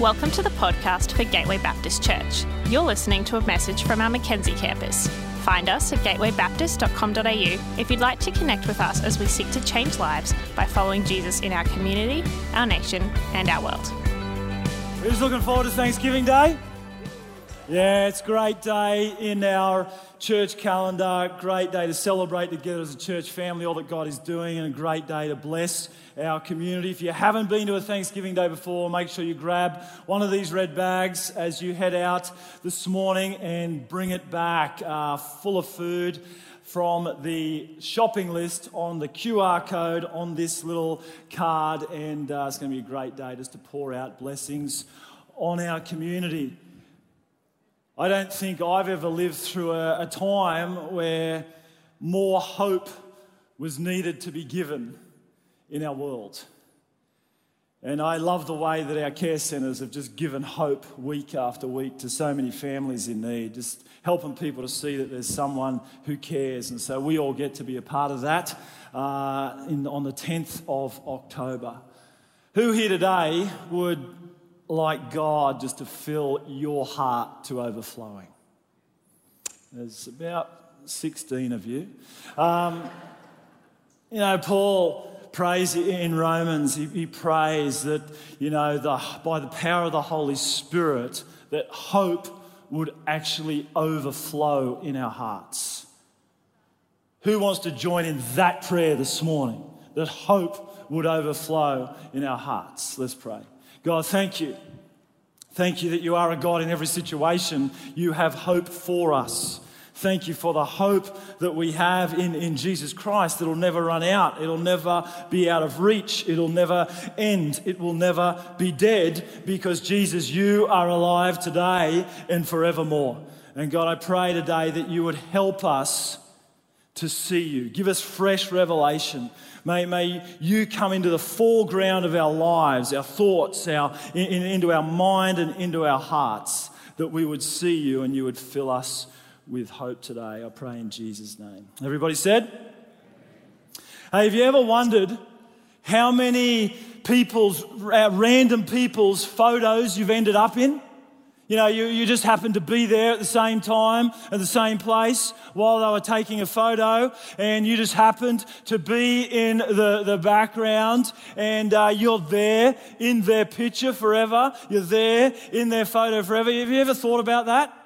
Welcome to the podcast for Gateway Baptist Church. You're listening to a message from our Mackenzie campus. Find us at gatewaybaptist.com.au if you'd like to connect with us as we seek to change lives by following Jesus in our community, our nation, and our world. Who's looking forward to Thanksgiving Day? Yeah, it's a great day in our church calendar, great day to celebrate together as a church family all that God is doing, and a great day to bless our community. If you haven't been to a Thanksgiving Day before, make sure you grab one of these red bags as you head out this morning and bring it back uh, full of food from the shopping list on the QR code on this little card. And uh, it's going to be a great day just to pour out blessings on our community. I don't think I've ever lived through a, a time where more hope was needed to be given in our world. And I love the way that our care centres have just given hope week after week to so many families in need, just helping people to see that there's someone who cares. And so we all get to be a part of that uh, in, on the 10th of October. Who here today would like God just to fill your heart to overflowing? There's about 16 of you. Um, you know, Paul prays in Romans, he, he prays that, you know, the, by the power of the Holy Spirit, that hope would actually overflow in our hearts. Who wants to join in that prayer this morning? That hope would overflow in our hearts. Let's pray. God, thank you. Thank you that you are a God in every situation. You have hope for us. Thank you for the hope that we have in, in Jesus Christ that'll never run out. It'll never be out of reach. It'll never end. It will never be dead because Jesus, you are alive today and forevermore. And God, I pray today that you would help us to see you. Give us fresh revelation. May, may you come into the foreground of our lives, our thoughts, our, in, into our mind and into our hearts, that we would see you and you would fill us with hope today. I pray in Jesus' name. Everybody said? Hey, have you ever wondered how many people's, uh, random people's photos you've ended up in? You know, you, you just happened to be there at the same time, at the same place, while they were taking a photo, and you just happened to be in the, the background, and uh, you're there in their picture forever. You're there in their photo forever. Have you ever thought about that?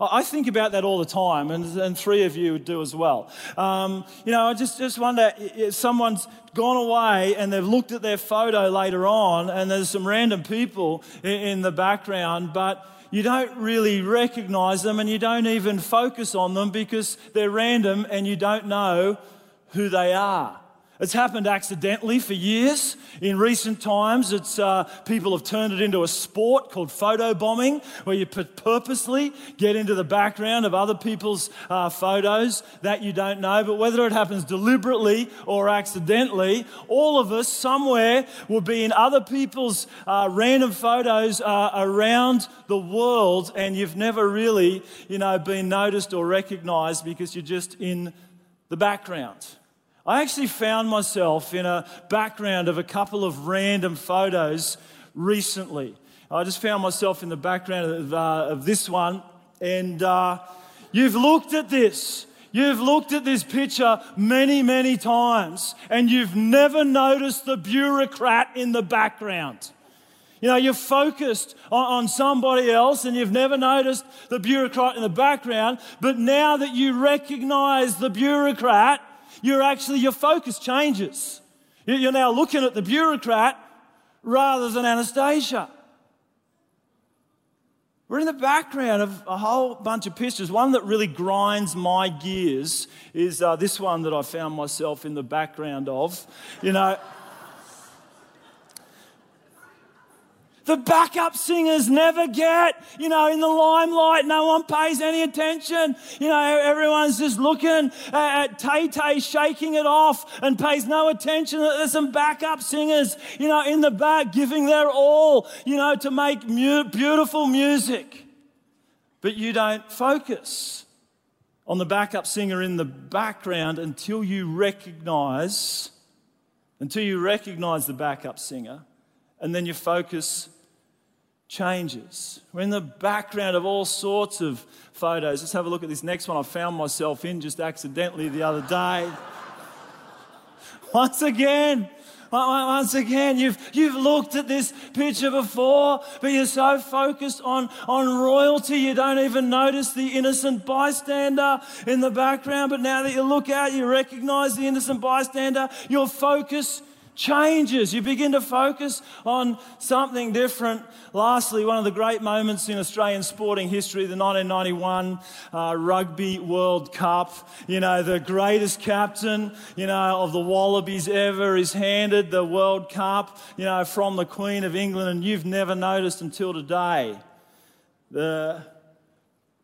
I think about that all the time, and, and three of you do as well. Um, you know, I just, just wonder if someone's gone away and they've looked at their photo later on, and there's some random people in, in the background, but you don't really recognize them and you don't even focus on them because they're random and you don't know who they are. It's happened accidentally for years. In recent times, it's, uh, people have turned it into a sport called photo bombing, where you purposely get into the background of other people's uh, photos that you don't know. But whether it happens deliberately or accidentally, all of us somewhere will be in other people's uh, random photos uh, around the world, and you've never really, you know, been noticed or recognized because you're just in the background. I actually found myself in a background of a couple of random photos recently. I just found myself in the background of, uh, of this one, and uh, you've looked at this. You've looked at this picture many, many times, and you've never noticed the bureaucrat in the background. You know, you're focused on, on, somebody else and you've never noticed the bureaucrat in the background, but now that you recognize the bureaucrat, you're actually, your focus changes. You're now looking at the bureaucrat rather than Anastasia. We're in the background of a whole bunch of pictures. One that really grinds my gears is uh, this one that I found myself in the background of. You know, The backup singers never get, you know, in the limelight. No one pays any attention. You know, everyone's just looking at Tay Tay shaking it off and pays no attention that there's some backup singers, you know, in the back giving their all, you know, to make mu- beautiful music. But you don't focus on the backup singer in the background until you recognize, until you recognize the backup singer and then you focus changes. We're in the background of all sorts of photos. Let's have a look at this next one I found myself in just accidentally the other day. Once again, once again, you've, you've looked at this picture before, but you're so focused on, on royalty, you don't even notice the innocent bystander in the background. But now that you look out, you recognize the innocent bystander, your focus changes. You begin to focus on something different. Lastly, one of the great moments in Australian sporting history, the 1991 uh, Rugby World Cup. You know, the greatest captain, you know, of the Wallabies ever is handed the World Cup, you know, from the Queen of England, and you've never noticed until today the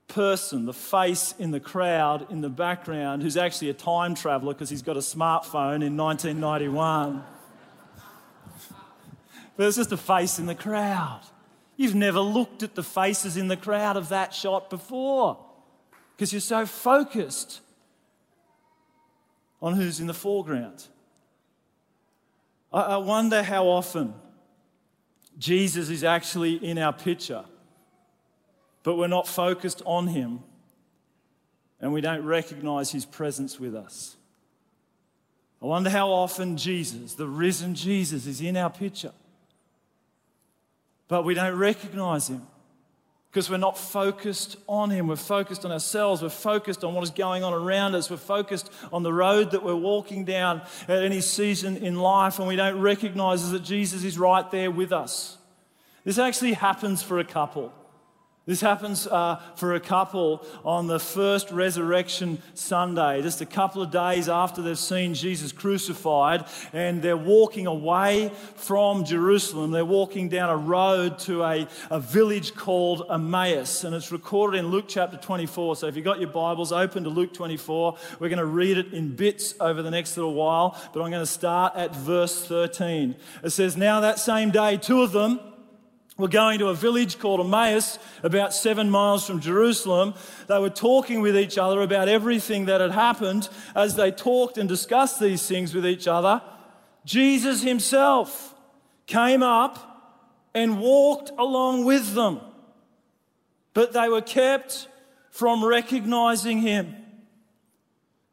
person, the face in the crowd in the background, who's actually a time traveler because he's got a smartphone in 1991 but it's just a face in the crowd. You've never looked at the faces in the crowd of that shot before because you're so focused on who's in the foreground. I wonder how often Jesus is actually in our picture, but we're not focused on him and we don't recognize his presence with us. I wonder how often Jesus, the risen Jesus, is in our picture but we don't recognize Him because we're not focused on Him. We're focused on ourselves. We're focused on what is going on around us. We're focused on the road that we're walking down at any season in life, and we don't recognize that Jesus is right there with us. This actually happens for a couple. This happens uh, for a couple on the first resurrection Sunday, just a couple of days after they've seen Jesus crucified, and they're walking away from Jerusalem. They're walking down a road to a, a village called Emmaus, and it's recorded in Luke chapter 24. So if you've got your Bibles, open to Luke 24. We're going to read it in bits over the next little while, but I'm going to start at verse 13. It says, Now that same day, two of them, were going to a village called Emmaus, about seven miles from Jerusalem. They were talking with each other about everything that had happened. As they talked and discussed these things with each other, Jesus himself came up and walked along with them. But they were kept from recognizing him.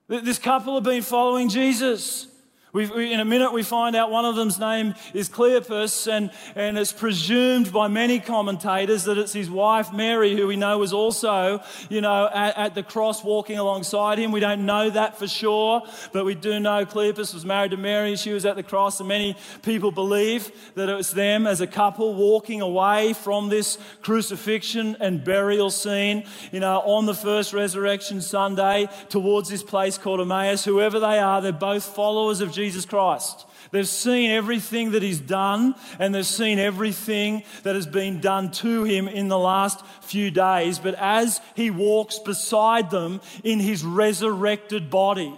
This couple had been following Jesus. We, in a minute, we find out one of them's name is Cleopas, and, and it's presumed by many commentators that it's his wife Mary, who we know was also, you know, at, at, the cross walking alongside him. We don't know that for sure, but we do know Cleopas was married to Mary, she was at the cross, and many people believe that it was them as a couple walking away from this crucifixion and burial scene, you know, on the first resurrection Sunday towards this place called Emmaus. Whoever they are, they're both followers of Jesus. Jesus Christ. They've seen everything that He's done, and they've seen everything that has been done to Him in the last few days. But as He walks beside them in His resurrected body,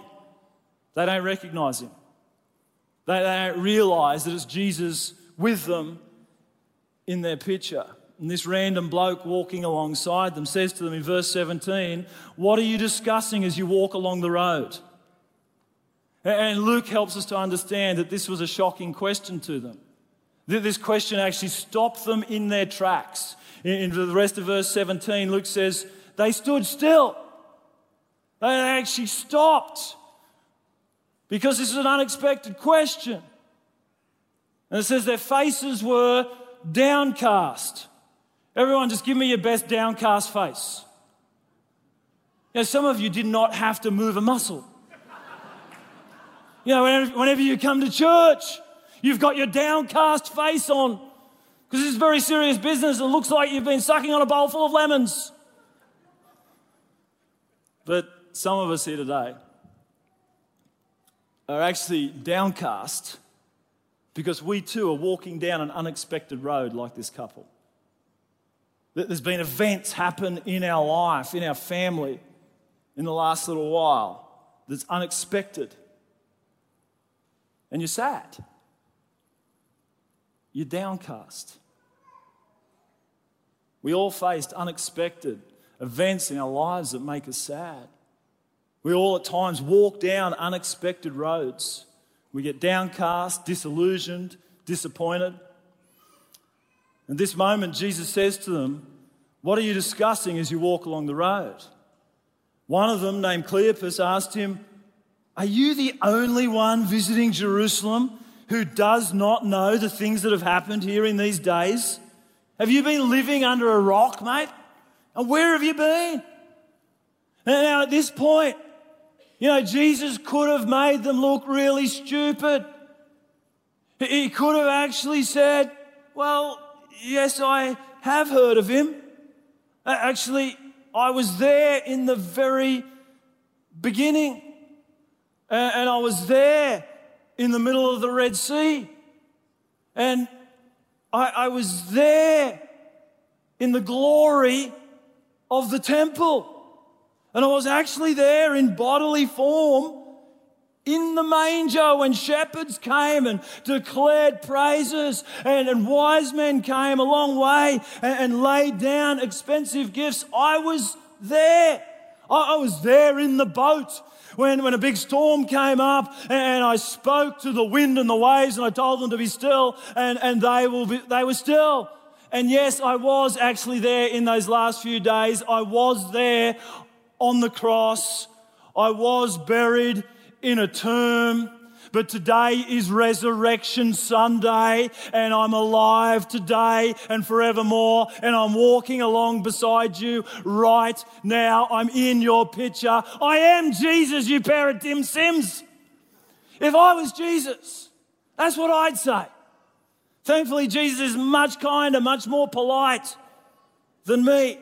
they don't recognize Him. They, don't realize that it's Jesus with them in their picture. And this random bloke walking alongside them says to them in verse 17, What are you discussing as you walk along the road? And Luke helps us to understand that this was a shocking question to them. That this question actually stopped them in their tracks. In the rest of verse 17, Luke says, they stood still. They actually stopped because this is an unexpected question. And it says their faces were downcast. Everyone, just give me your best downcast face. Now, some of you did not have to move a muscle. You know, whenever, whenever you come to church, you've got your downcast face on because this is very serious business. It looks like you've been sucking on a bowl full of lemons. But some of us here today are actually downcast because we too are walking down an unexpected road like this couple. There's been events happen in our life, in our family, in the last little while that's unexpected and you're sad. You're downcast. We all faced unexpected events in our lives that make us sad. We all at times walk down unexpected roads. We get downcast, disillusioned, disappointed. At this moment, Jesus says to them, What are you discussing as you walk along the road? One of them, named Cleopas, asked him, Are you the only one visiting Jerusalem who does not know the things that have happened here in these days? Have you been living under a rock, mate? And where have you been? And now, at this point, you know, Jesus could have made them look really stupid. He could have actually said, Well, yes, I have heard of him. Actually, I was there in the very beginning, and I was there in the middle of the Red Sea, and I, I was there in the glory of the temple. And I was actually there in bodily form in the manger when shepherds came and declared praises and, and wise men came a long way and, and laid down expensive gifts. I was there. I, I was there in the boat when, when a big storm came up and I spoke to the wind and the waves and I told them to be still and, and they, will be, they were still. And yes, I was actually there in those last few days. I was there on the cross. I was buried in a tomb. But today is Resurrection Sunday, and I'm alive today and forevermore, and I'm walking along beside you right now. I'm in your picture. I am Jesus, you pair of dim sims. If I was Jesus, that's what I'd say. Thankfully, Jesus is much kinder, much more polite than me.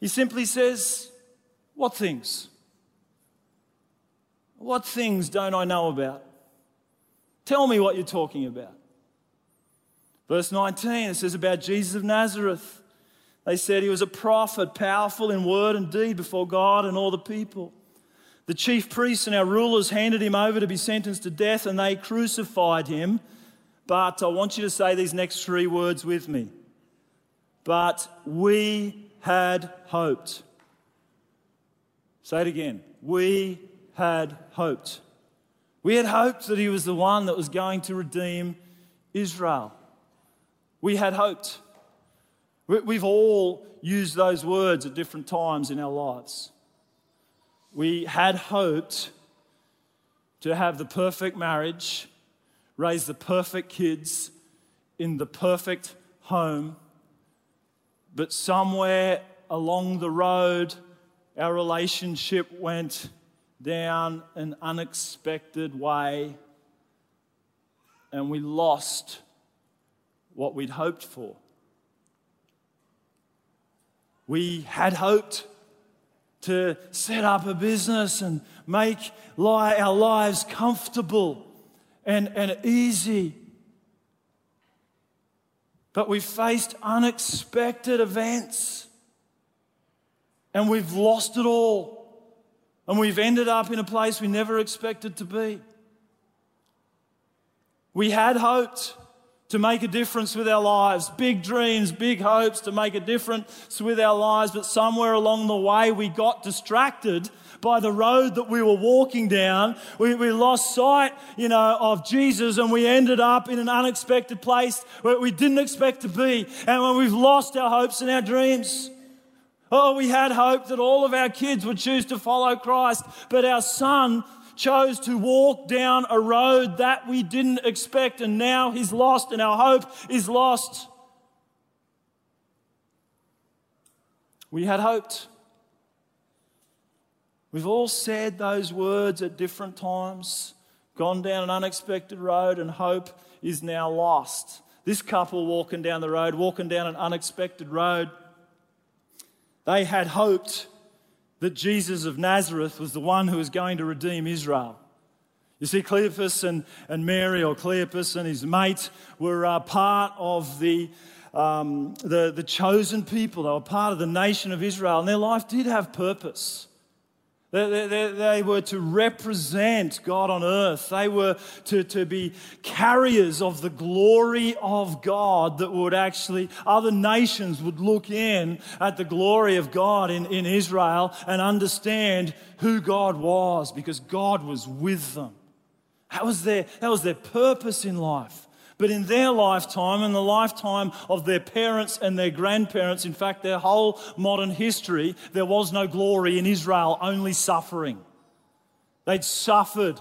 He simply says, What things? What things don't I know about? Tell me what you're talking about. Verse 19, it says about Jesus of Nazareth. They said he was a prophet, powerful in word and deed before God and all the people. The chief priests and our rulers handed him over to be sentenced to death and they crucified him. But I want you to say these next three words with me. But we had hoped. Say it again. We had hoped. We had hoped that he was the one that was going to redeem Israel. We had hoped. We've all used those words at different times in our lives. We had hoped to have the perfect marriage, raise the perfect kids in the perfect home, but somewhere along the road, our relationship went down an unexpected way and we lost what we'd hoped for. We had hoped to set up a business and make our lives comfortable and, and easy. But we faced unexpected events and we've lost it all. And we've ended up in a place we never expected to be. We had hoped to make a difference with our lives, big dreams, big hopes to make a difference with our lives, but somewhere along the way we got distracted by the road that we were walking down. We, we lost sight, you know, of Jesus and we ended up in an unexpected place where we didn't expect to be. And when we've lost our hopes and our dreams. Oh, we had hope that all of our kids would choose to follow Christ, but our son chose to walk down a road that we didn't expect, and now he's lost, and our hope is lost. We had hoped. We've all said those words at different times, gone down an unexpected road, and hope is now lost. This couple walking down the road, walking down an unexpected road, they had hoped that Jesus of Nazareth was the one who was going to redeem Israel. You see, Cleopas and, and Mary, or Cleopas and his mate, were uh, part of the, um, the, the chosen people. They were part of the nation of Israel, and their life did have purpose. They, they, they, were to represent God on earth. They were to, to be carriers of the glory of God that would actually, other nations would look in at the glory of God in, in Israel and understand who God was because God was with them. That was their, that was their purpose in life. But in their lifetime and the lifetime of their parents and their grandparents, in fact, their whole modern history, there was no glory in Israel, only suffering. They'd suffered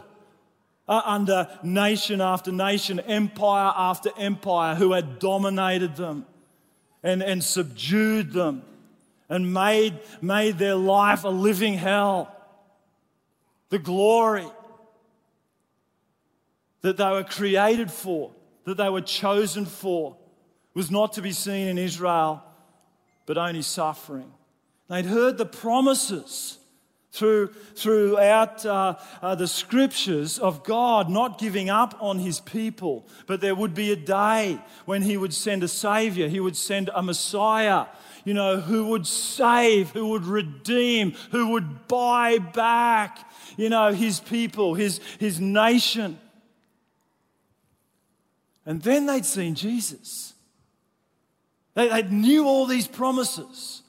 uh, under nation after nation, empire after empire, who had dominated them and, and subdued them and made, made their life a living hell. The glory that they were created for, that they were chosen for, was not to be seen in Israel, but only suffering. They'd heard the promises through, throughout uh, uh, the scriptures of God not giving up on his people, but there would be a day when he would send a savior, he would send a Messiah, you know, who would save, who would redeem, who would buy back, you know, his people, his, his nation. And then they'd seen Jesus. They, they knew all these promises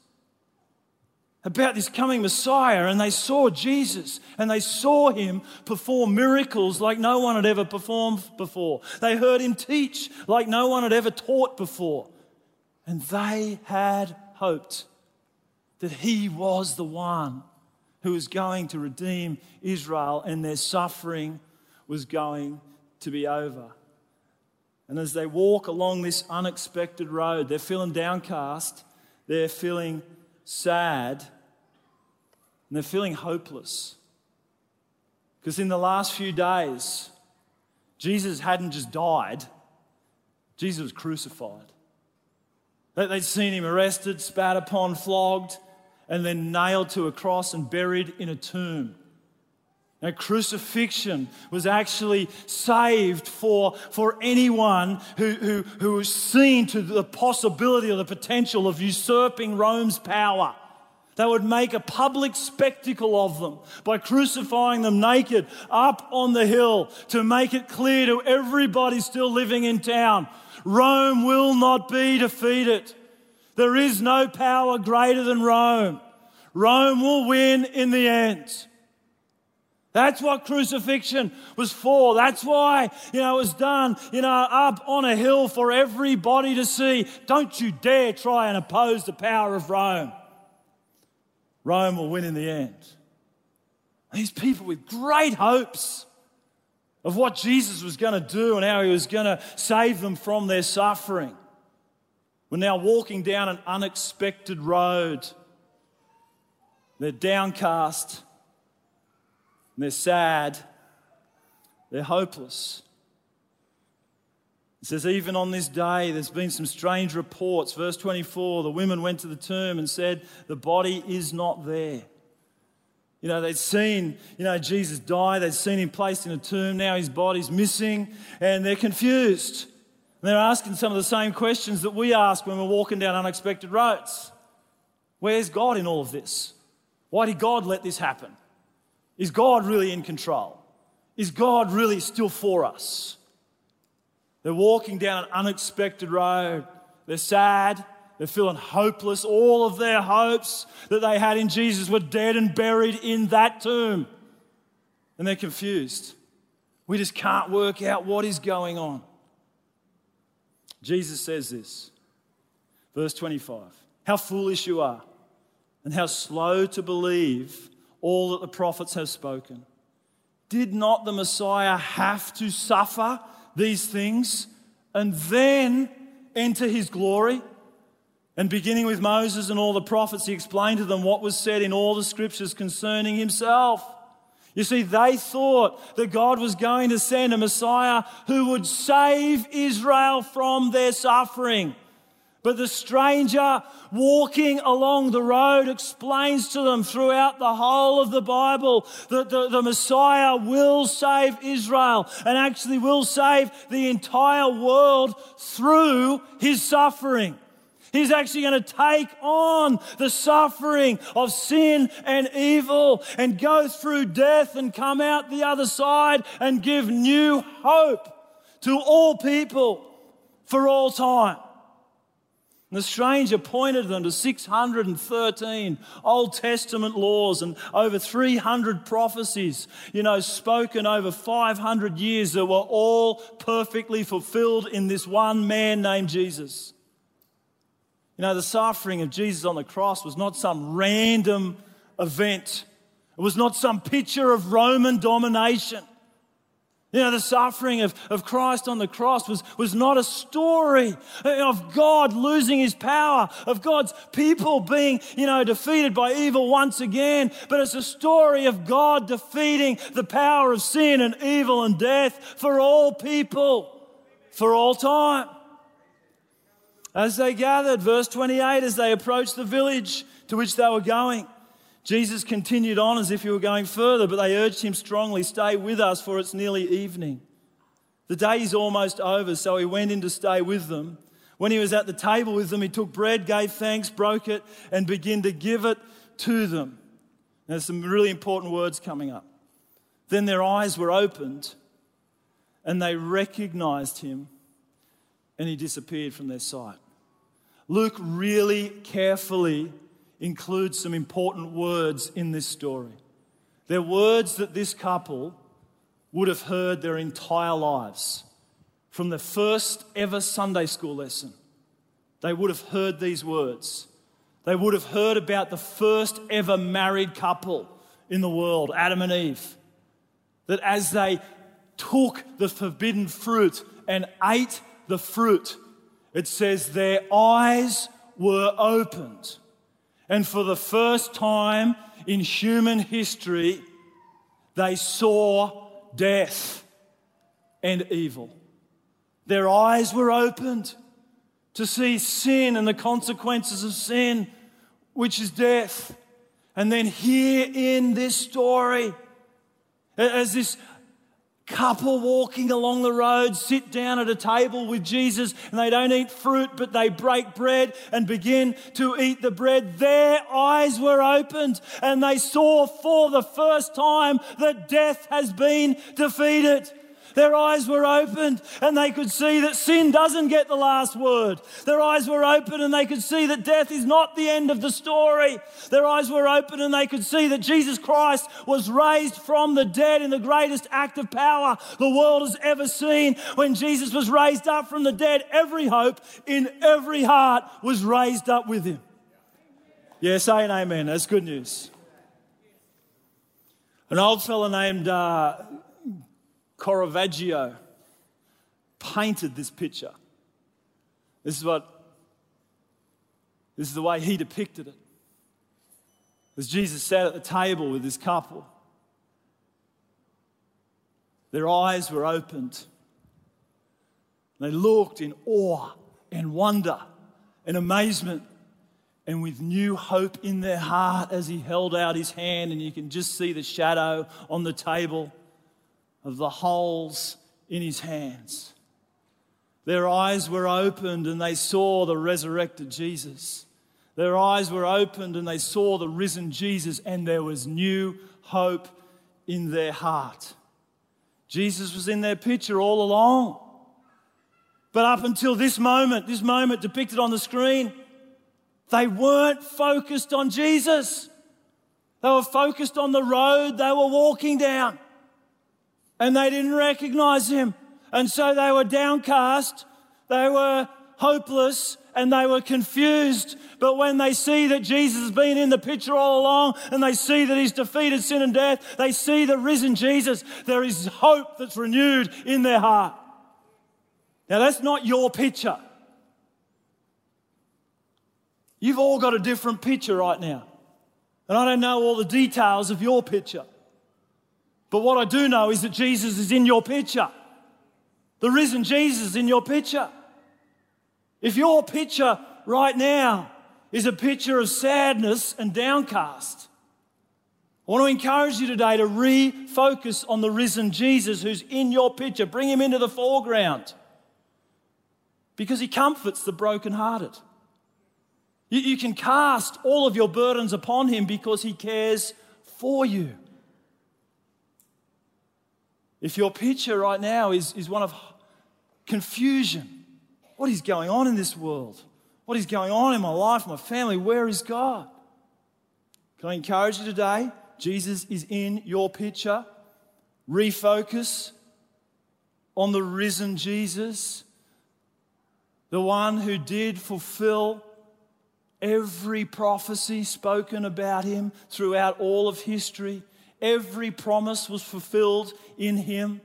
about this coming Messiah, and they saw Jesus and they saw him perform miracles like no one had ever performed before. They heard him teach like no one had ever taught before. And they had hoped that he was the one who was going to redeem Israel and their suffering was going to be over. And as they walk along this unexpected road, they're feeling downcast, they're feeling sad, and they're feeling hopeless. Because in the last few days, Jesus hadn't just died, Jesus was crucified. They'd seen him arrested, spat upon, flogged, and then nailed to a cross and buried in a tomb. Now, crucifixion was actually saved for, for anyone who, who, who was seen to the possibility or the potential of usurping Rome's power. They would make a public spectacle of them by crucifying them naked up on the hill to make it clear to everybody still living in town Rome will not be defeated. There is no power greater than Rome. Rome will win in the end. That's what crucifixion was for. That's why, you know, it was done, you know, up on a hill for everybody to see. Don't you dare try and oppose the power of Rome. Rome will win in the end. These people with great hopes of what Jesus was going to do and how he was going to save them from their suffering were now walking down an unexpected road. They're downcast they're sad, they're hopeless. It says, even on this day, there's been some strange reports. Verse 24 the women went to the tomb and said, The body is not there. You know, they'd seen, you know, Jesus die, they'd seen him placed in a tomb, now his body's missing, and they're confused. And they're asking some of the same questions that we ask when we're walking down unexpected roads. Where's God in all of this? Why did God let this happen? Is God really in control? Is God really still for us? They're walking down an unexpected road. They're sad. They're feeling hopeless. All of their hopes that they had in Jesus were dead and buried in that tomb. And they're confused. We just can't work out what is going on. Jesus says this, verse 25 How foolish you are, and how slow to believe all that the prophets have spoken. Did not the Messiah have to suffer these things and then enter his glory? And beginning with Moses and all the prophets, he explained to them what was said in all the scriptures concerning himself. You see, they thought that God was going to send a Messiah who would save Israel from their suffering. But the stranger walking along the road explains to them throughout the whole of the Bible that the, the, Messiah will save Israel and actually will save the entire world through his suffering. He's actually going to take on the suffering of sin and evil and go through death and come out the other side and give new hope to all people for all time. The stranger pointed them to 613 Old Testament laws and over 300 prophecies, you know, spoken over 500 years that were all perfectly fulfilled in this one man named Jesus. You know, the suffering of Jesus on the cross was not some random event, it was not some picture of Roman domination. You know, the suffering of, of Christ on the cross was, was not a story of God losing his power, of God's people being, you know, defeated by evil once again, but it's a story of God defeating the power of sin and evil and death for all people, for all time. As they gathered, verse 28, as they approached the village to which they were going, Jesus continued on as if he were going further, but they urged him strongly, Stay with us, for it's nearly evening. The day is almost over, so he went in to stay with them. When he was at the table with them, he took bread, gave thanks, broke it, and began to give it to them. There's some really important words coming up. Then their eyes were opened, and they recognized him, and he disappeared from their sight. Luke really carefully includes some important words in this story. They're words that this couple would have heard their entire lives. From the first ever Sunday school lesson, they would have heard these words. They would have heard about the first ever married couple in the world, Adam and Eve. That as they took the forbidden fruit and ate the fruit, it says their eyes were opened and for the first time in human history, they saw death and evil. Their eyes were opened to see sin and the consequences of sin, which is death. And then, here in this story, as this couple walking along the road sit down at a table with Jesus and they don't eat fruit, but they break bread and begin to eat the bread. Their eyes were opened and they saw for the first time that death has been defeated. Their eyes were opened and they could see that sin doesn't get the last word. Their eyes were open and they could see that death is not the end of the story. Their eyes were open and they could see that Jesus Christ was raised from the dead in the greatest act of power the world has ever seen. When Jesus was raised up from the dead, every hope in every heart was raised up with him. Yeah, say an amen. That's good news. An old fellow named uh, Caravaggio painted this picture. This is what this is the way he depicted it. As Jesus sat at the table with this couple, their eyes were opened. They looked in awe and wonder and amazement and with new hope in their heart as he held out his hand, and you can just see the shadow on the table of the holes in his hands. Their eyes were opened and they saw the resurrected Jesus. Their eyes were opened and they saw the risen Jesus, and there was new hope in their heart. Jesus was in their picture all along. But up until this moment, this moment depicted on the screen, they weren't focused on Jesus. They were focused on the road they were walking down and they didn't recognize him. And so they were downcast, they were hopeless, and they were confused. But when they see that Jesus has been in the picture all along and they see that he's defeated sin and death, they see the risen Jesus, there is hope that's renewed in their heart. Now, that's not your picture. You've all got a different picture right now. And I don't know all the details of your picture. But what I do know is that Jesus is in your picture. The risen Jesus in your picture. If your picture right now is a picture of sadness and downcast, I want to encourage you today to refocus on the risen Jesus who's in your picture. Bring him into the foreground because he comforts the brokenhearted. You, you can cast all of your burdens upon him because he cares for you. If your picture right now is, is one of confusion, what is going on in this world? What is going on in my life, my family? Where is God? Can I encourage you today? Jesus is in your picture. Refocus on the risen Jesus, the one who did fulfill every prophecy spoken about him throughout all of history. Every promise was fulfilled in him.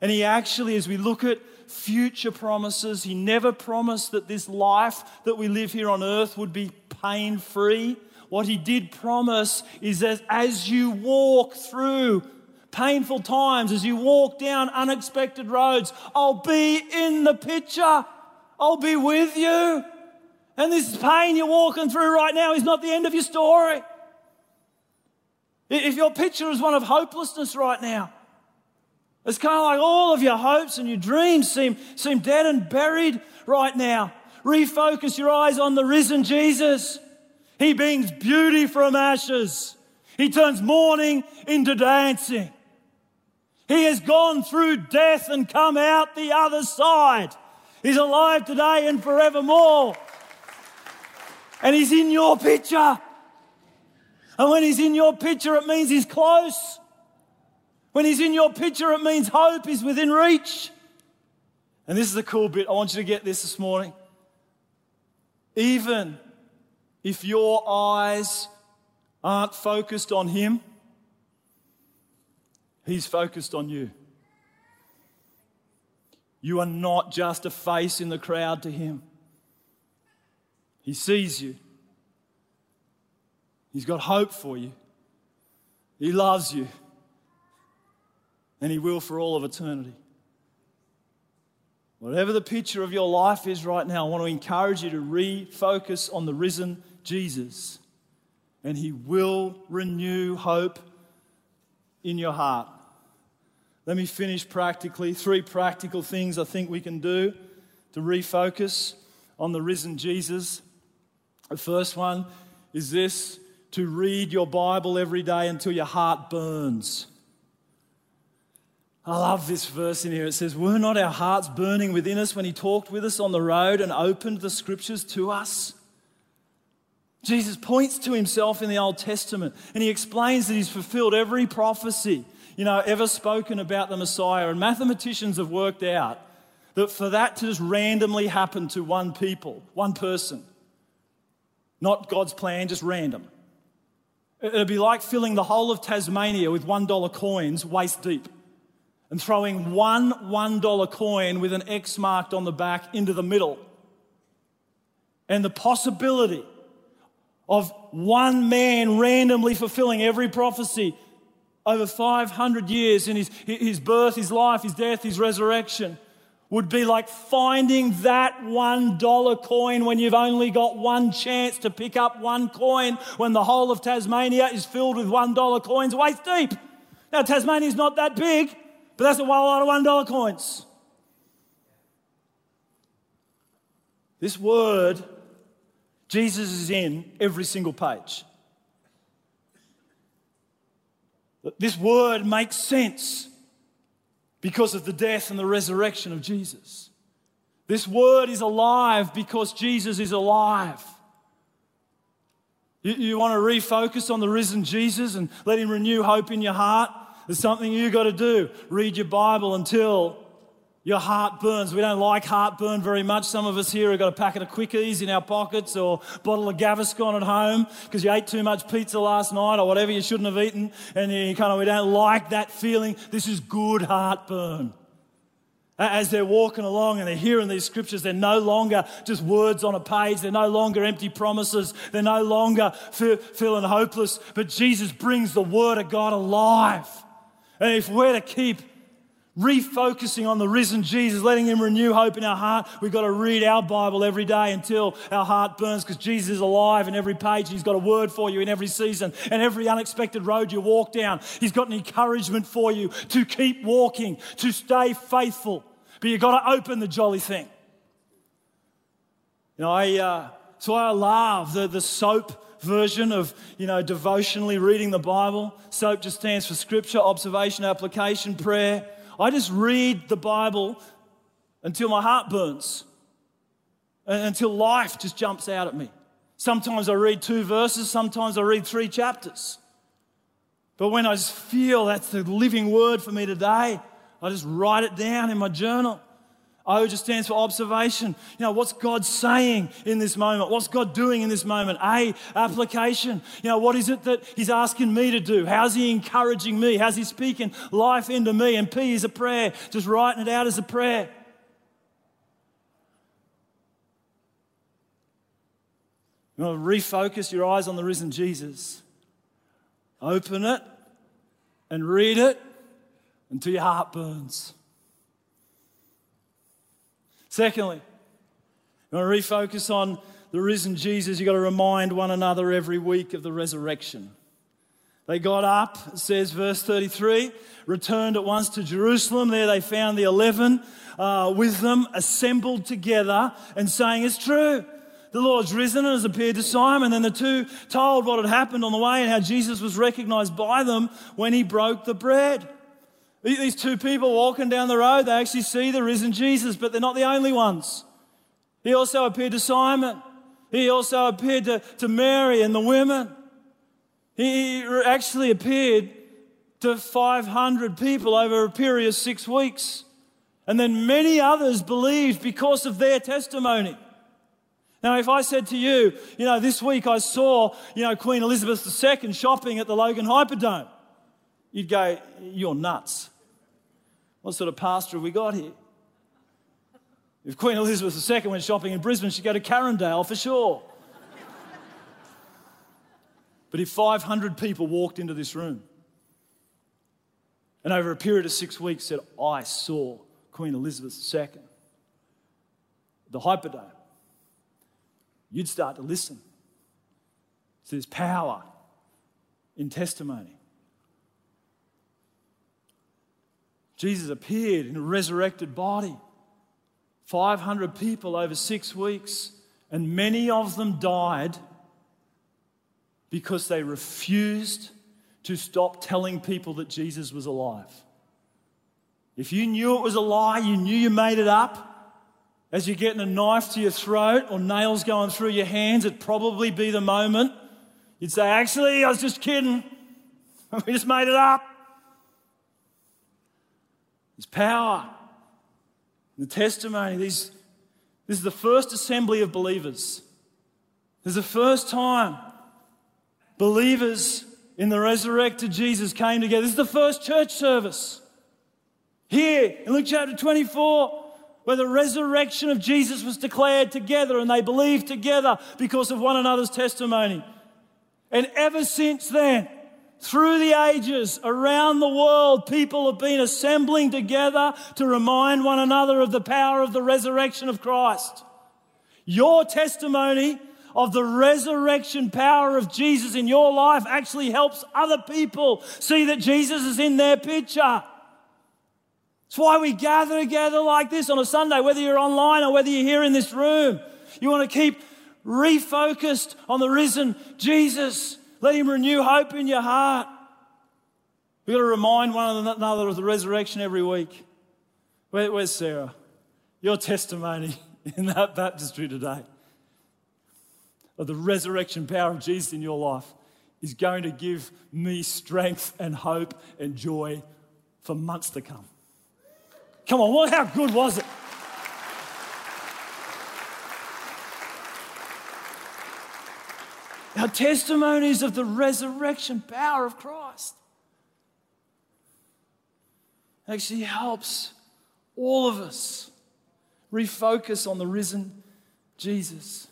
And he actually, as we look at future promises, he never promised that this life that we live here on earth would be pain free. What he did promise is that as you walk through painful times, as you walk down unexpected roads, I'll be in the picture. I'll be with you. And this pain you're walking through right now is not the end of your story. If your picture is one of hopelessness right now, it's kind of like all of your hopes and your dreams seem, seem dead and buried right now. Refocus your eyes on the risen Jesus. He brings beauty from ashes. He turns mourning into dancing. He has gone through death and come out the other side. He's alive today and forevermore. And he's in your picture. And when he's in your picture, it means he's close. When he's in your picture, it means hope is within reach. And this is the cool bit. I want you to get this this morning. Even if your eyes aren't focused on Him, He's focused on you. You are not just a face in the crowd to Him, He sees you. He's got hope for you. He loves you. And He will for all of eternity. Whatever the picture of your life is right now, I want to encourage you to refocus on the risen Jesus, and He will renew hope in your heart. Let me finish practically. Three practical things I think we can do to refocus on the risen Jesus. The first one is this to read your Bible every day until your heart burns. I love this verse in here. It says, Were not our hearts burning within us when he talked with us on the road and opened the scriptures to us? Jesus points to himself in the Old Testament and he explains that he's fulfilled every prophecy, you know, ever spoken about the Messiah. And mathematicians have worked out that for that to just randomly happen to one people, one person, not God's plan, just random. It'd be like filling the whole of Tasmania with $1 coins waist deep and throwing one $1 coin with an X marked on the back into the middle. And the possibility of one man randomly fulfilling every prophecy over 500 years in his, his birth, his life, his death, his resurrection would be like finding that one dollar coin when you've only got one chance to pick up one coin when the whole of Tasmania is filled with one dollar coins waist deep. Now, Tasmania's not that big, but that's a lot of one dollar coins. This word Jesus is in every single page. This word makes sense because of the death and the resurrection of Jesus. This word is alive because Jesus is alive. You, you want to refocus on the risen Jesus and let Him renew hope in your heart? There's something you got to do. Read your Bible until your heart burns. We don't like heartburn very much. Some of us here have got a packet of Quick-Eze in our pockets or a bottle of Gaviscon at home because you ate too much pizza last night or whatever you shouldn't have eaten. And you kind of, we don't like that feeling. This is good heartburn. As they're walking along and they're hearing these scriptures, they're no longer just words on a page. They're no longer empty promises. They're no longer feeling hopeless. But Jesus brings the Word of God alive. And if we're to keep refocusing on the risen Jesus, letting Him renew hope in our heart. We've got to read our Bible every day until our heart burns because Jesus is alive in every page. He's got a word for you in every season and every unexpected road you walk down. He's got an encouragement for you to keep walking, to stay faithful. But you've got to open the jolly thing. You know, I, uh, so I love the, the soap version of, you know, devotionally reading the Bible. SOAP just stands for scripture, observation, application, prayer. I just read the Bible until my heart burns. until life just jumps out at me. Sometimes I read two verses, sometimes I read three chapters. But when I just feel that's the living word for me today, I just write it down in my journal. O just stands for observation. You know, what's God saying in this moment? What's God doing in this moment? A, application. You know, what is it that He's asking me to do? How's He encouraging me? How's He speaking life into me? And P is a prayer, just writing it out as a prayer. You want to refocus your eyes on the risen Jesus. Open it and read it until your heart burns. Secondly, you want to refocus on the risen Jesus, you've got to remind one another every week of the resurrection. They got up, says verse 33, returned at once to Jerusalem. There they found the 11 uh, with them, assembled together and saying, It's true. The Lord's risen and has appeared to Simon. Then the two told what had happened on the way and how Jesus was recognized by them when he broke the bread. These two people walking down the road, they actually see the risen Jesus, but they're not the only ones. He also appeared to Simon. He also appeared to, to Mary and the women. He actually appeared to 500 people over a period of six weeks. And then many others believed because of their testimony. Now, if I said to you, you know, this week I saw, you know, Queen Elizabeth II shopping at the Logan Hyperdome, you'd go, you're nuts. What sort of pastor have we got here? If Queen Elizabeth II went shopping in Brisbane, she'd go to Carindale for sure. but if 500 people walked into this room and over a period of six weeks said, I saw Queen Elizabeth II, the Hyperdome, you'd start to listen. So there's power in testimony. Jesus appeared in a resurrected body. 500 people over six weeks, and many of them died because they refused to stop telling people that Jesus was alive. If you knew it was a lie, you knew you made it up, as you're getting a knife to your throat or nails going through your hands, it'd probably be the moment you'd say, Actually, I was just kidding. we just made it up. There's power. The testimony, these, this is the first assembly of believers. This is the first time believers in the resurrected Jesus came together. This is the first church service. Here in Luke chapter 24, where the resurrection of Jesus was declared together and they believed together because of one another's testimony. And ever since then, through the ages, around the world, people have been assembling together to remind one another of the power of the resurrection of Christ. Your testimony of the resurrection power of Jesus in your life actually helps other people see that Jesus is in their picture. It's why we gather together like this on a Sunday, whether you're online or whether you're here in this room. You want to keep refocused on the risen Jesus let Him renew hope in your heart. We've got to remind one another of the resurrection every week. Where, where's Sarah? Your testimony in that baptistry today of the resurrection power of Jesus in your life is going to give me strength and hope and joy for months to come. Come on, what, how good was it? Our testimonies of the resurrection power of Christ actually helps all of us refocus on the risen Jesus.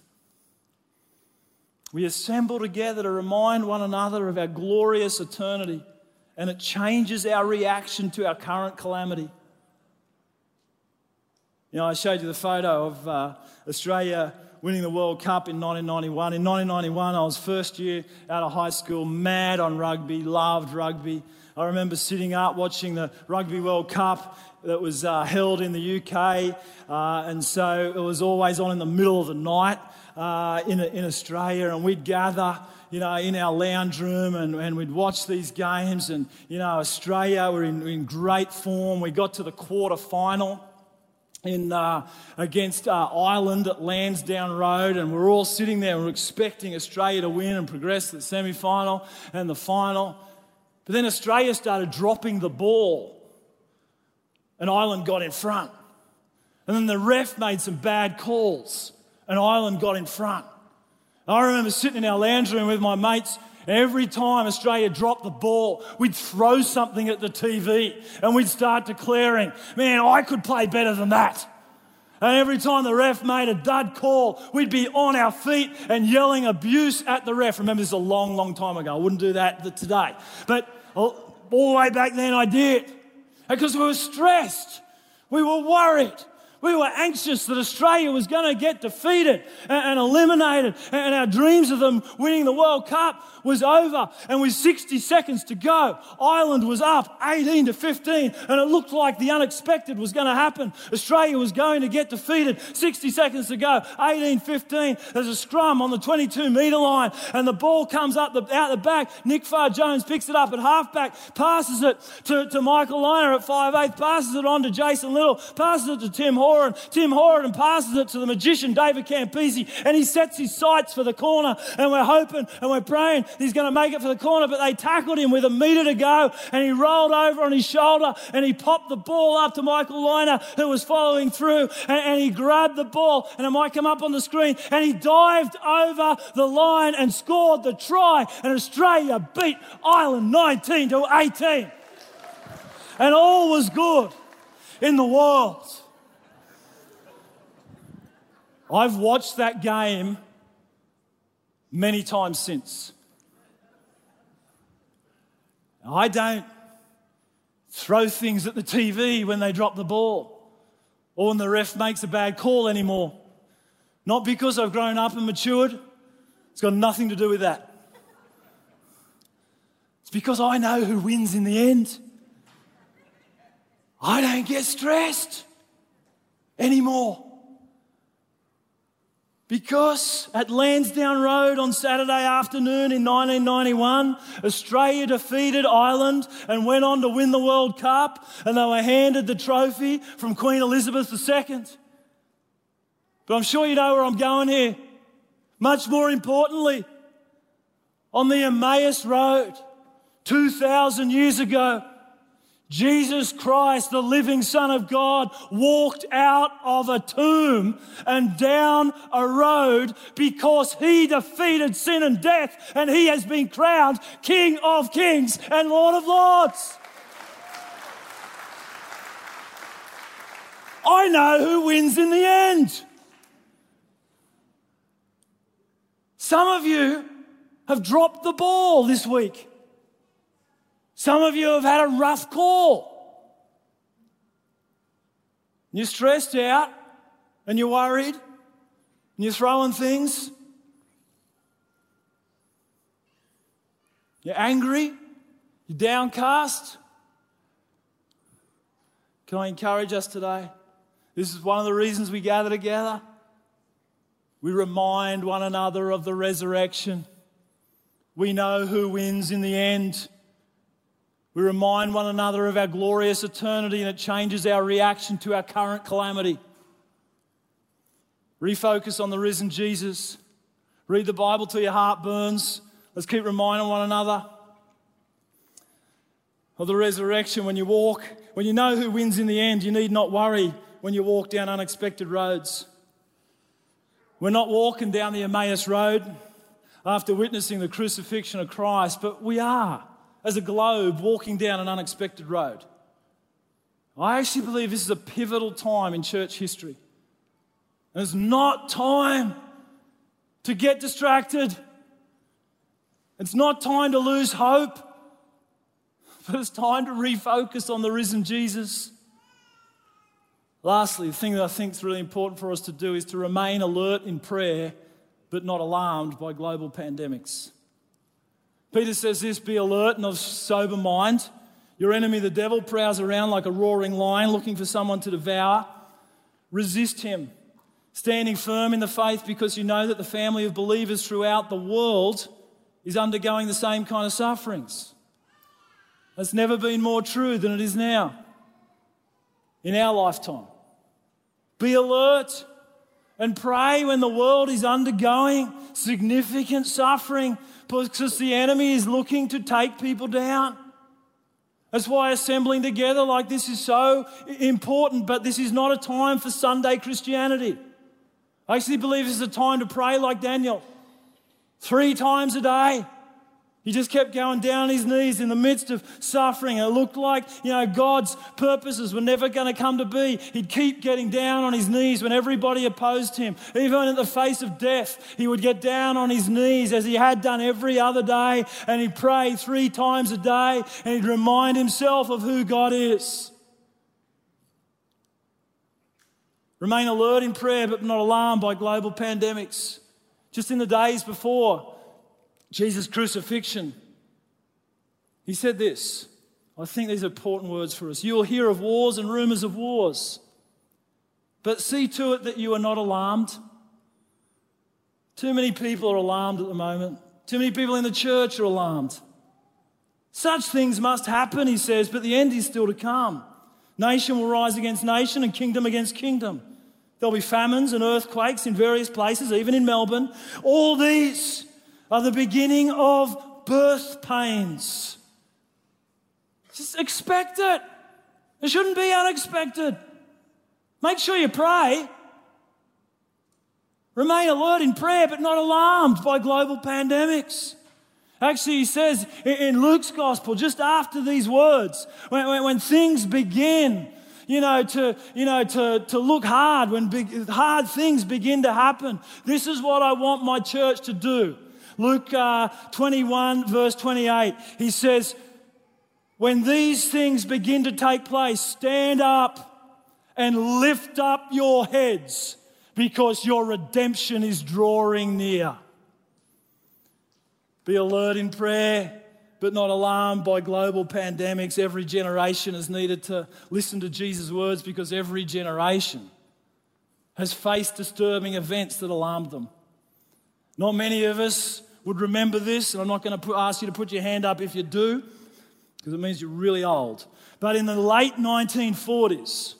We assemble together to remind one another of our glorious eternity, and it changes our reaction to our current calamity. You know, I showed you the photo of uh, Australia winning the World Cup in 1991. In 1991, I was first year out of high school, mad on rugby, loved rugby. I remember sitting up watching the Rugby World Cup that was uh, held in the UK, uh, and so it was always on in the middle of the night uh, in, in Australia, and we'd gather you know, in our lounge room and, and we'd watch these games. And, you know, Australia were in, in great form. We got to the quarter final in, uh, against uh, Ireland at Lansdowne Road, and we're all sitting there and we're expecting Australia to win and progress to the semi final and the final. But then Australia started dropping the ball, and Ireland got in front. And then the ref made some bad calls, and Ireland got in front. I remember sitting in our lounge room with my mates Every time Australia dropped the ball, we'd throw something at the TV and we'd start declaring, man, I could play better than that. And every time the ref made a dud call, we'd be on our feet and yelling abuse at the ref. Remember, this is a long, long time ago. I wouldn't do that today. But uh, all the way back then, I did. Because we were stressed. We were worried. We were anxious that Australia was going to get defeated and, eliminated, and our dreams of them winning the World Cup was over. And with 60 seconds to go, Ireland was up 18 to 15, and it looked like the unexpected was going to happen. Australia was going to get defeated. 60 seconds to go, 18 15. There's a scrum on the 22 metre line, and the ball comes up the, out the back. Nick Farr Jones picks it up at halfback, passes it to, to Michael Lynagh at five-eighth, passes it on to Jason Little, passes it to Tim Horan. Tim Horan passes it to the magician David Campese and he sets his sights for the corner and we're hoping and we're praying he's going to make it for the corner but they tackled him with a metre to go and he rolled over on his shoulder and he popped the ball up to Michael Lynagh who was following through and, and he grabbed the ball and it might come up on the screen and he dived over the line and scored the try and Australia beat Ireland 19 to 18 and all was good in the world. I've watched that game many times since. I don't throw things at the TV when they drop the ball or when the ref makes a bad call anymore. Not because I've grown up and matured, it's got nothing to do with that. It's because I know who wins in the end. I don't get stressed anymore. Because at Lansdowne Road on Saturday afternoon in 1991, Australia defeated Ireland and went on to win the World Cup, and they were handed the trophy from Queen Elizabeth II. But I'm sure you know where I'm going here. Much more importantly, on the Emmaus Road, 2,000 years ago, Jesus Christ, the living Son of God, walked out of a tomb and down a road because he defeated sin and death and he has been crowned King of Kings and Lord of Lords. I know who wins in the end. Some of you have dropped the ball this week. Some of you have had a rough call. You're stressed out and you're worried and you're throwing things. You're angry. You're downcast. Can I encourage us today? This is one of the reasons we gather together. We remind one another of the resurrection. We know who wins in the end. We remind one another of our glorious eternity and it changes our reaction to our current calamity. Refocus on the risen Jesus. Read the Bible till your heart burns. Let's keep reminding one another of the resurrection. When you walk, when you know who wins in the end, you need not worry when you walk down unexpected roads. We're not walking down the Emmaus Road after witnessing the crucifixion of Christ, but we are as a globe walking down an unexpected road. I actually believe this is a pivotal time in church history. And it's not time to get distracted. It's not time to lose hope, but it's time to refocus on the risen Jesus. Lastly, the thing that I think is really important for us to do is to remain alert in prayer, but not alarmed by global pandemics. Peter says this be alert and of sober mind. Your enemy, the devil, prowls around like a roaring lion looking for someone to devour. Resist him, standing firm in the faith because you know that the family of believers throughout the world is undergoing the same kind of sufferings. It's never been more true than it is now in our lifetime. Be alert and pray when the world is undergoing significant suffering because the enemy is looking to take people down. That's why assembling together like this is so important, but this is not a time for Sunday Christianity. I actually believe this is a time to pray like Daniel three times a day. He just kept going down his knees in the midst of suffering. It looked like, you know, God's purposes were never going to come to be. He'd keep getting down on his knees when everybody opposed him. Even in the face of death, he would get down on his knees as he had done every other day. And he'd pray three times a day and he'd remind himself of who God is. Remain alert in prayer, but not alarmed by global pandemics. Just in the days before, Jesus' crucifixion, he said this. I think these are important words for us. You will hear of wars and rumors of wars, but see to it that you are not alarmed. Too many people are alarmed at the moment. Too many people in the church are alarmed. Such things must happen, he says, but the end is still to come. Nation will rise against nation and kingdom against kingdom. There'll be famines and earthquakes in various places, even in Melbourne. All these are the beginning of birth pains. Just expect it. It shouldn't be unexpected. Make sure you pray. Remain alert in prayer, but not alarmed by global pandemics. Actually, he says in Luke's gospel, just after these words, when, when, when things begin, you know, to, you know, to, to look hard, when big, hard things begin to happen, this is what I want my church to do. Luke uh, 21, verse 28, he says, When these things begin to take place, stand up and lift up your heads because your redemption is drawing near. Be alert in prayer, but not alarmed by global pandemics. Every generation is needed to listen to Jesus' words because every generation has faced disturbing events that alarmed them. Not many of us would remember this, and I'm not going to ask you to put your hand up if you do, because it means you're really old. But in the late 1940s,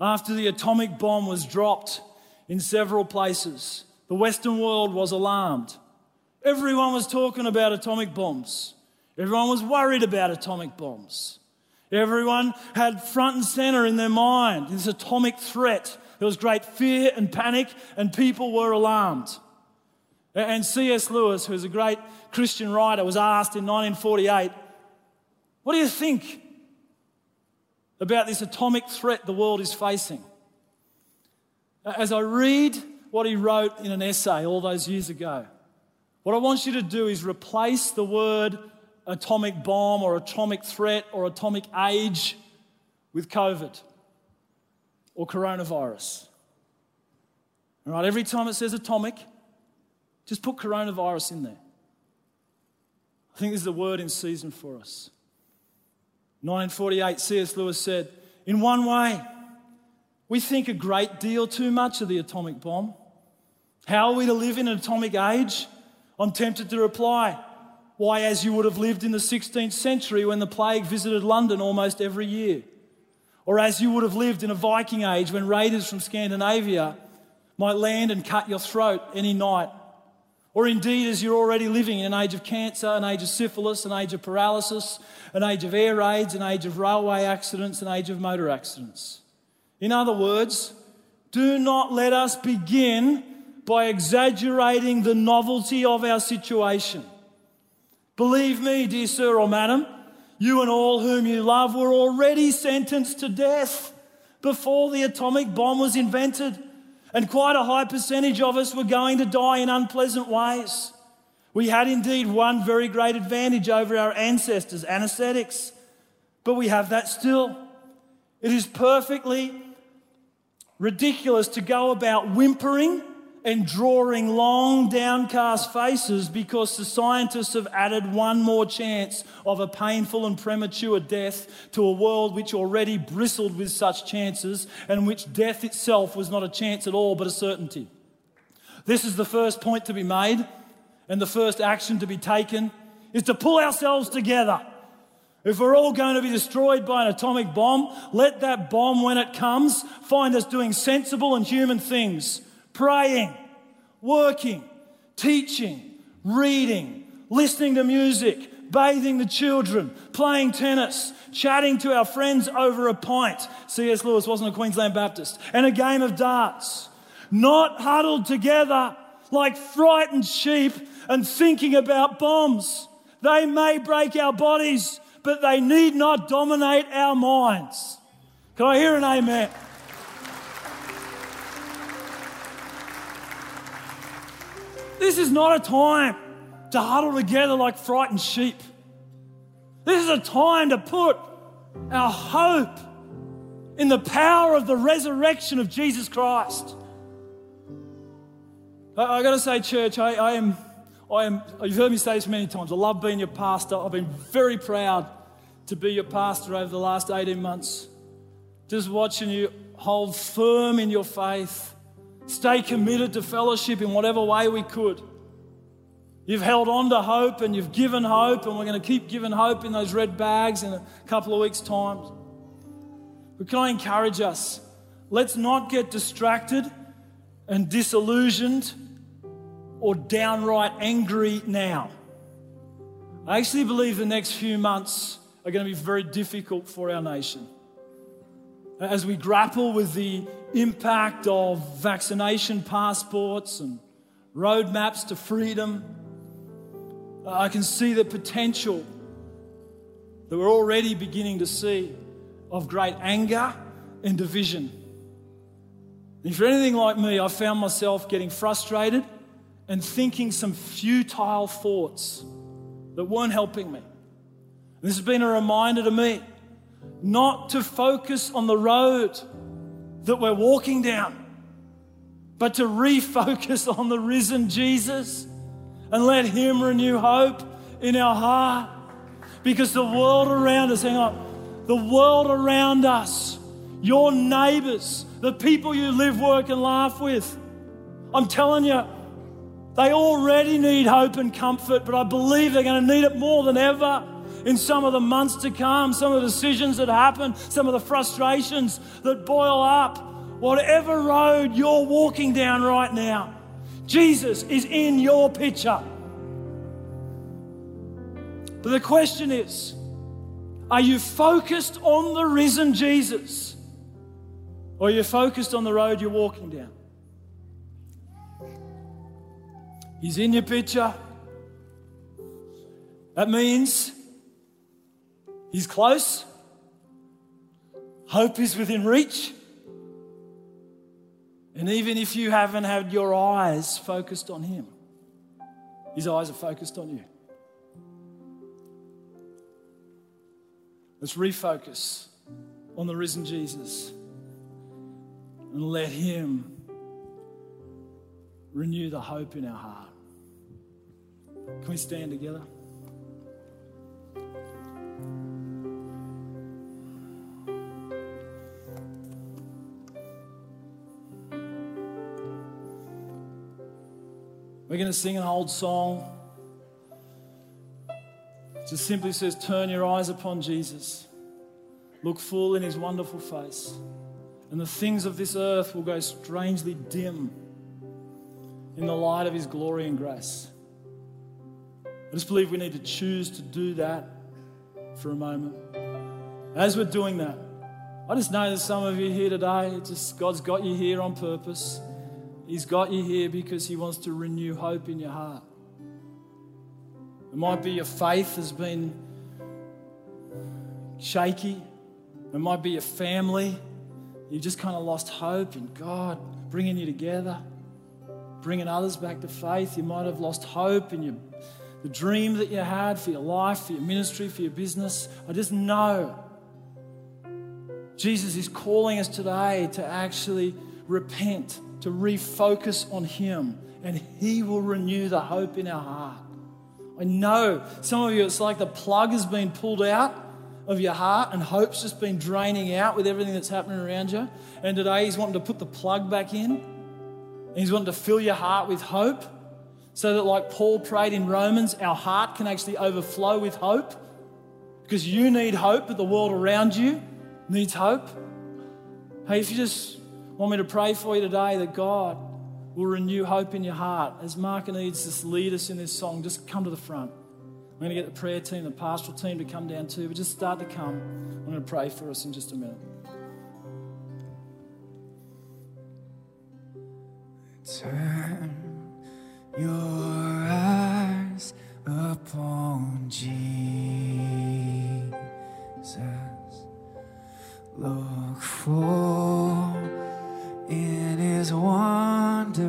after the atomic bomb was dropped in several places, the Western world was alarmed. Everyone was talking about atomic bombs. Everyone was worried about atomic bombs. Everyone had front and center in their mind this atomic threat. There was great fear and panic, and people were alarmed. And C.S. Lewis, who's a great Christian writer, was asked in 1948, What do you think about this atomic threat the world is facing? As I read what he wrote in an essay all those years ago, what I want you to do is replace the word atomic bomb or atomic threat or atomic age with COVID or coronavirus. All right, every time it says atomic, just put coronavirus in there. I think this is a word in season for us. 1948, C.S. Lewis said, In one way, we think a great deal too much of the atomic bomb. How are we to live in an atomic age? I'm tempted to reply, Why, as you would have lived in the 16th century when the plague visited London almost every year. Or as you would have lived in a Viking age when raiders from Scandinavia might land and cut your throat any night or indeed, as you're already living in an age of cancer, an age of syphilis, an age of paralysis, an age of air raids, an age of railway accidents, an age of motor accidents. In other words, do not let us begin by exaggerating the novelty of our situation. Believe me, dear sir or madam, you and all whom you love were already sentenced to death before the atomic bomb was invented. And quite a high percentage of us were going to die in unpleasant ways. We had indeed one very great advantage over our ancestors, anesthetics, but we have that still. It is perfectly ridiculous to go about whimpering and drawing long, downcast faces because the scientists have added one more chance of a painful and premature death to a world which already bristled with such chances and which death itself was not a chance at all but a certainty. This is the first point to be made, and the first action to be taken is to pull ourselves together If we're all going to be destroyed by an atomic bomb, let that bomb, when it comes, find us doing sensible and human things praying, working, teaching, reading, listening to music, bathing the children, playing tennis, chatting to our friends over a pint. C.S. Lewis wasn't a Queensland Baptist, and a game of darts. Not huddled together like frightened sheep and thinking about bombs. They may break our bodies, but they need not dominate our minds. Can I hear an amen? This is not a time to huddle together like frightened sheep. This is a time to put our hope in the power of the resurrection of Jesus Christ. I, I got to say, church, I, I, am, I am, you've heard me say this many times. I love being your pastor. I've been very proud to be your pastor over the last 18 months. Just watching you hold firm in your faith, stay committed to fellowship in whatever way we could. You've held on to hope and you've given hope, and we're going to keep giving hope in those red bags in a couple of weeks' time. But can I encourage us? Let's not get distracted and disillusioned or downright angry now. I actually believe the next few months are going to be very difficult for our nation. As we grapple with the impact of vaccination passports and roadmaps to freedom, I can see the potential that we're already beginning to see of great anger and division. If you're anything like me, I found myself getting frustrated and thinking some futile thoughts that weren't helping me. This has been a reminder to me not to focus on the road that we're walking down, but to refocus on the risen Jesus and let Him renew hope in our heart. Because the world around us, hang on, the world around us, your neighbors, the people you live, work, and laugh with. I'm telling you, they already need hope and comfort, but I believe they're going to need it more than ever in some of the months to come, some of the decisions that happen, some of the frustrations that boil up. Whatever road you're walking down right now, Jesus is in your picture. But the question is are you focused on the risen Jesus? Or are you focused on the road you're walking down? He's in your picture. That means He's close. Hope is within reach. And even if you haven't had your eyes focused on Him, His eyes are focused on you. Let's refocus on the risen Jesus and let Him renew the hope in our heart. Can we stand together? We're going to sing an old song. It just simply says, Turn your eyes upon Jesus. Look full in his wonderful face. And the things of this earth will go strangely dim in the light of his glory and grace. I just believe we need to choose to do that for a moment. As we're doing that, I just know that some of you here today, just God's got you here on purpose. He's got you here because He wants to renew hope in your heart. It might be your faith has been shaky. It might be your family. You just kind of lost hope in God bringing you together, bringing others back to faith. You might have lost hope in your, the dream that you had for your life, for your ministry, for your business. I just know Jesus is calling us today to actually repent to refocus on Him, and He will renew the hope in our heart. I know some of you, it's like the plug has been pulled out of your heart, and hope's just been draining out with everything that's happening around you. And today, He's wanting to put the plug back in, and He's wanting to fill your heart with hope. So that, like Paul prayed in Romans, our heart can actually overflow with hope because you need hope, but the world around you needs hope. Hey, if you just want me to pray for you today that God will renew hope in your heart, as Mark needs to lead us in this song, just come to the front. I'm going to get the prayer team, the pastoral team to come down too, but just start to come. I'm going to pray for us in just a minute. Turn your eyes upon Jesus. Look for in his wonderful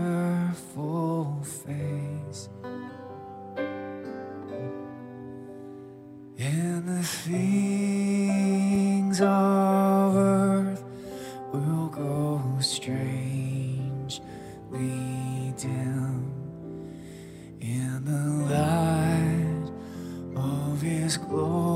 face. And the things of earth will go strangely dim in the light of His glory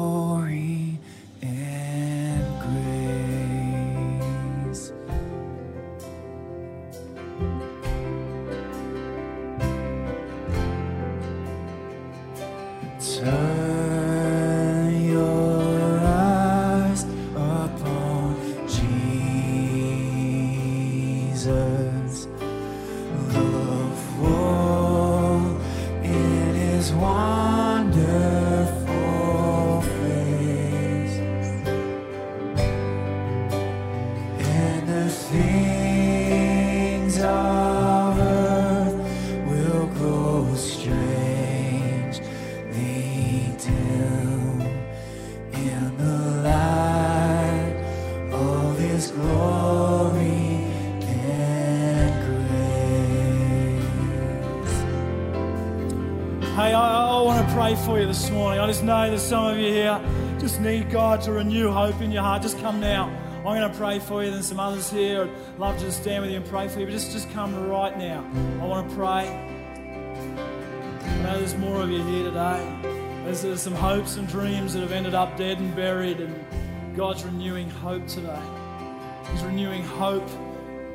some of you here just need God to renew hope in your heart. Just come now. I'm going to pray for you. There's some others here. I'd love to stand with you and pray for you. But just, just come right now. I want to pray. I know there's more of you here today. There's, there's some hopes and dreams that have ended up dead and buried, and God's renewing hope today. He's renewing hope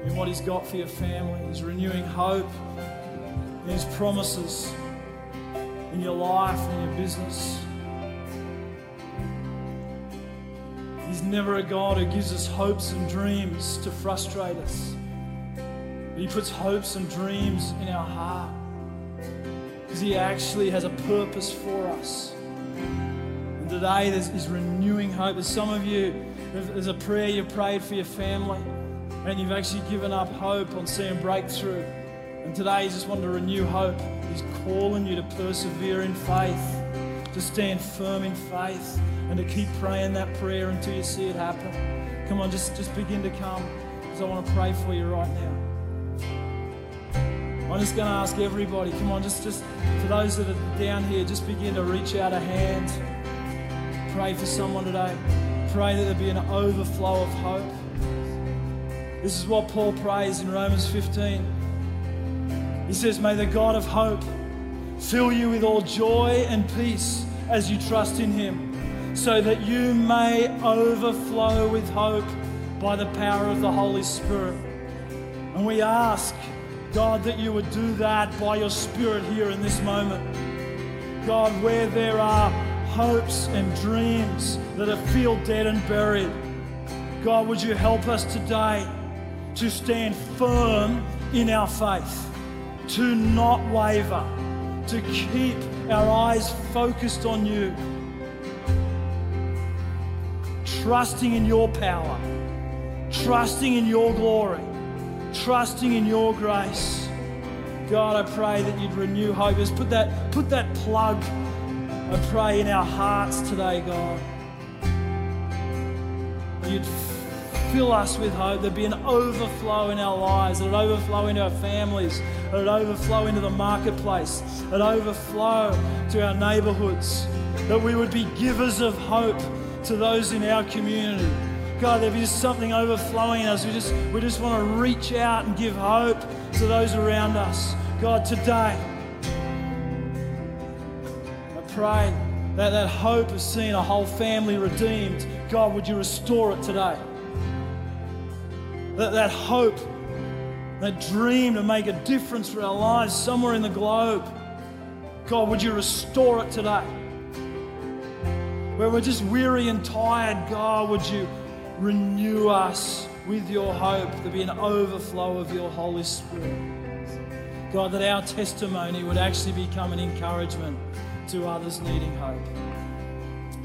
in what He's got for your family. He's renewing hope in His promises in your life, and your business. Never a God who gives us hopes and dreams to frustrate us. But He puts hopes and dreams in our heart because He actually has a purpose for us. And today He's renewing hope. There's some of you, there's a prayer you prayed for your family and you've actually given up hope on seeing breakthrough. And today He's just wanted to renew hope. He's calling you to persevere in faith, to stand firm in faith, and to keep praying that prayer until you see it happen. Come on, just, just begin to come because I want to pray for you right now. I'm just going to ask everybody, come on, just, just for those that are down here, just begin to reach out a hand. Pray for someone today. Pray that there be an overflow of hope. This is what Paul prays in Romans 15. He says, May the God of hope fill you with all joy and peace as you trust in him, so that you may overflow with hope by the power of the Holy Spirit. And we ask, God, that you would do that by your Spirit here in this moment. God, where there are hopes and dreams that are feel dead and buried, God, would you help us today to stand firm in our faith, to not waver, to keep our eyes focused on you, trusting in your power, trusting in your glory, trusting in your grace. God, I pray that you'd renew hope. Just put that, put that plug, I pray, in our hearts today, God. You'd fill us with hope. There'd be an overflow in our lives. It'd overflow into our families. It'd overflow into the marketplace. It'd overflow to our neighborhoods. That we would be givers of hope to those in our community. God, there'd be just something overflowing in us. We just, we just want to reach out and give hope to those around us. God, today, I pray that that hope of seeing a whole family redeemed, God, would you restore it today? That, that hope, that dream to make a difference for our lives somewhere in the globe, God, would you restore it today? Where we're just weary and tired, God, would you renew us with your hope? There be an overflow of your Holy Spirit. God, that our testimony would actually become an encouragement to others needing hope.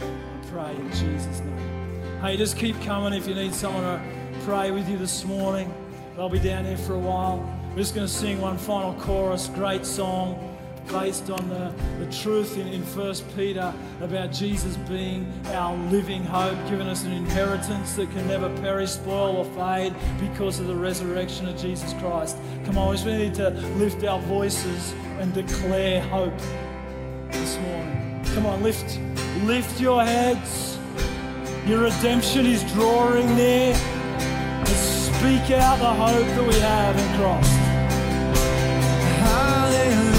I pray in Jesus' name. Hey, just keep coming if you need someone to pray with you this morning. I'll be down here for a while. We're just going to sing one final chorus. Great song based on the, the truth in, in 1 Peter about Jesus being our living hope, giving us an inheritance that can never perish, spoil, or fade because of the resurrection of Jesus Christ. Come on, we need to lift our voices and declare hope this morning. Come on, lift, lift your heads. Your redemption is drawing near. Let's speak out the hope that we have in Christ. Hallelujah.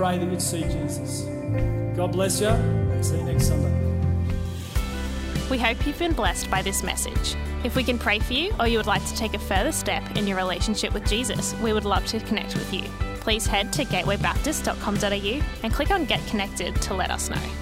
Pray that you'd see Jesus. God bless you. See you next Sunday. We hope you've been blessed by this message. If we can pray for you or you would like to take a further step in your relationship with Jesus, we would love to connect with you. Please head to gatewaybaptist.com.au and click on Get Connected to let us know.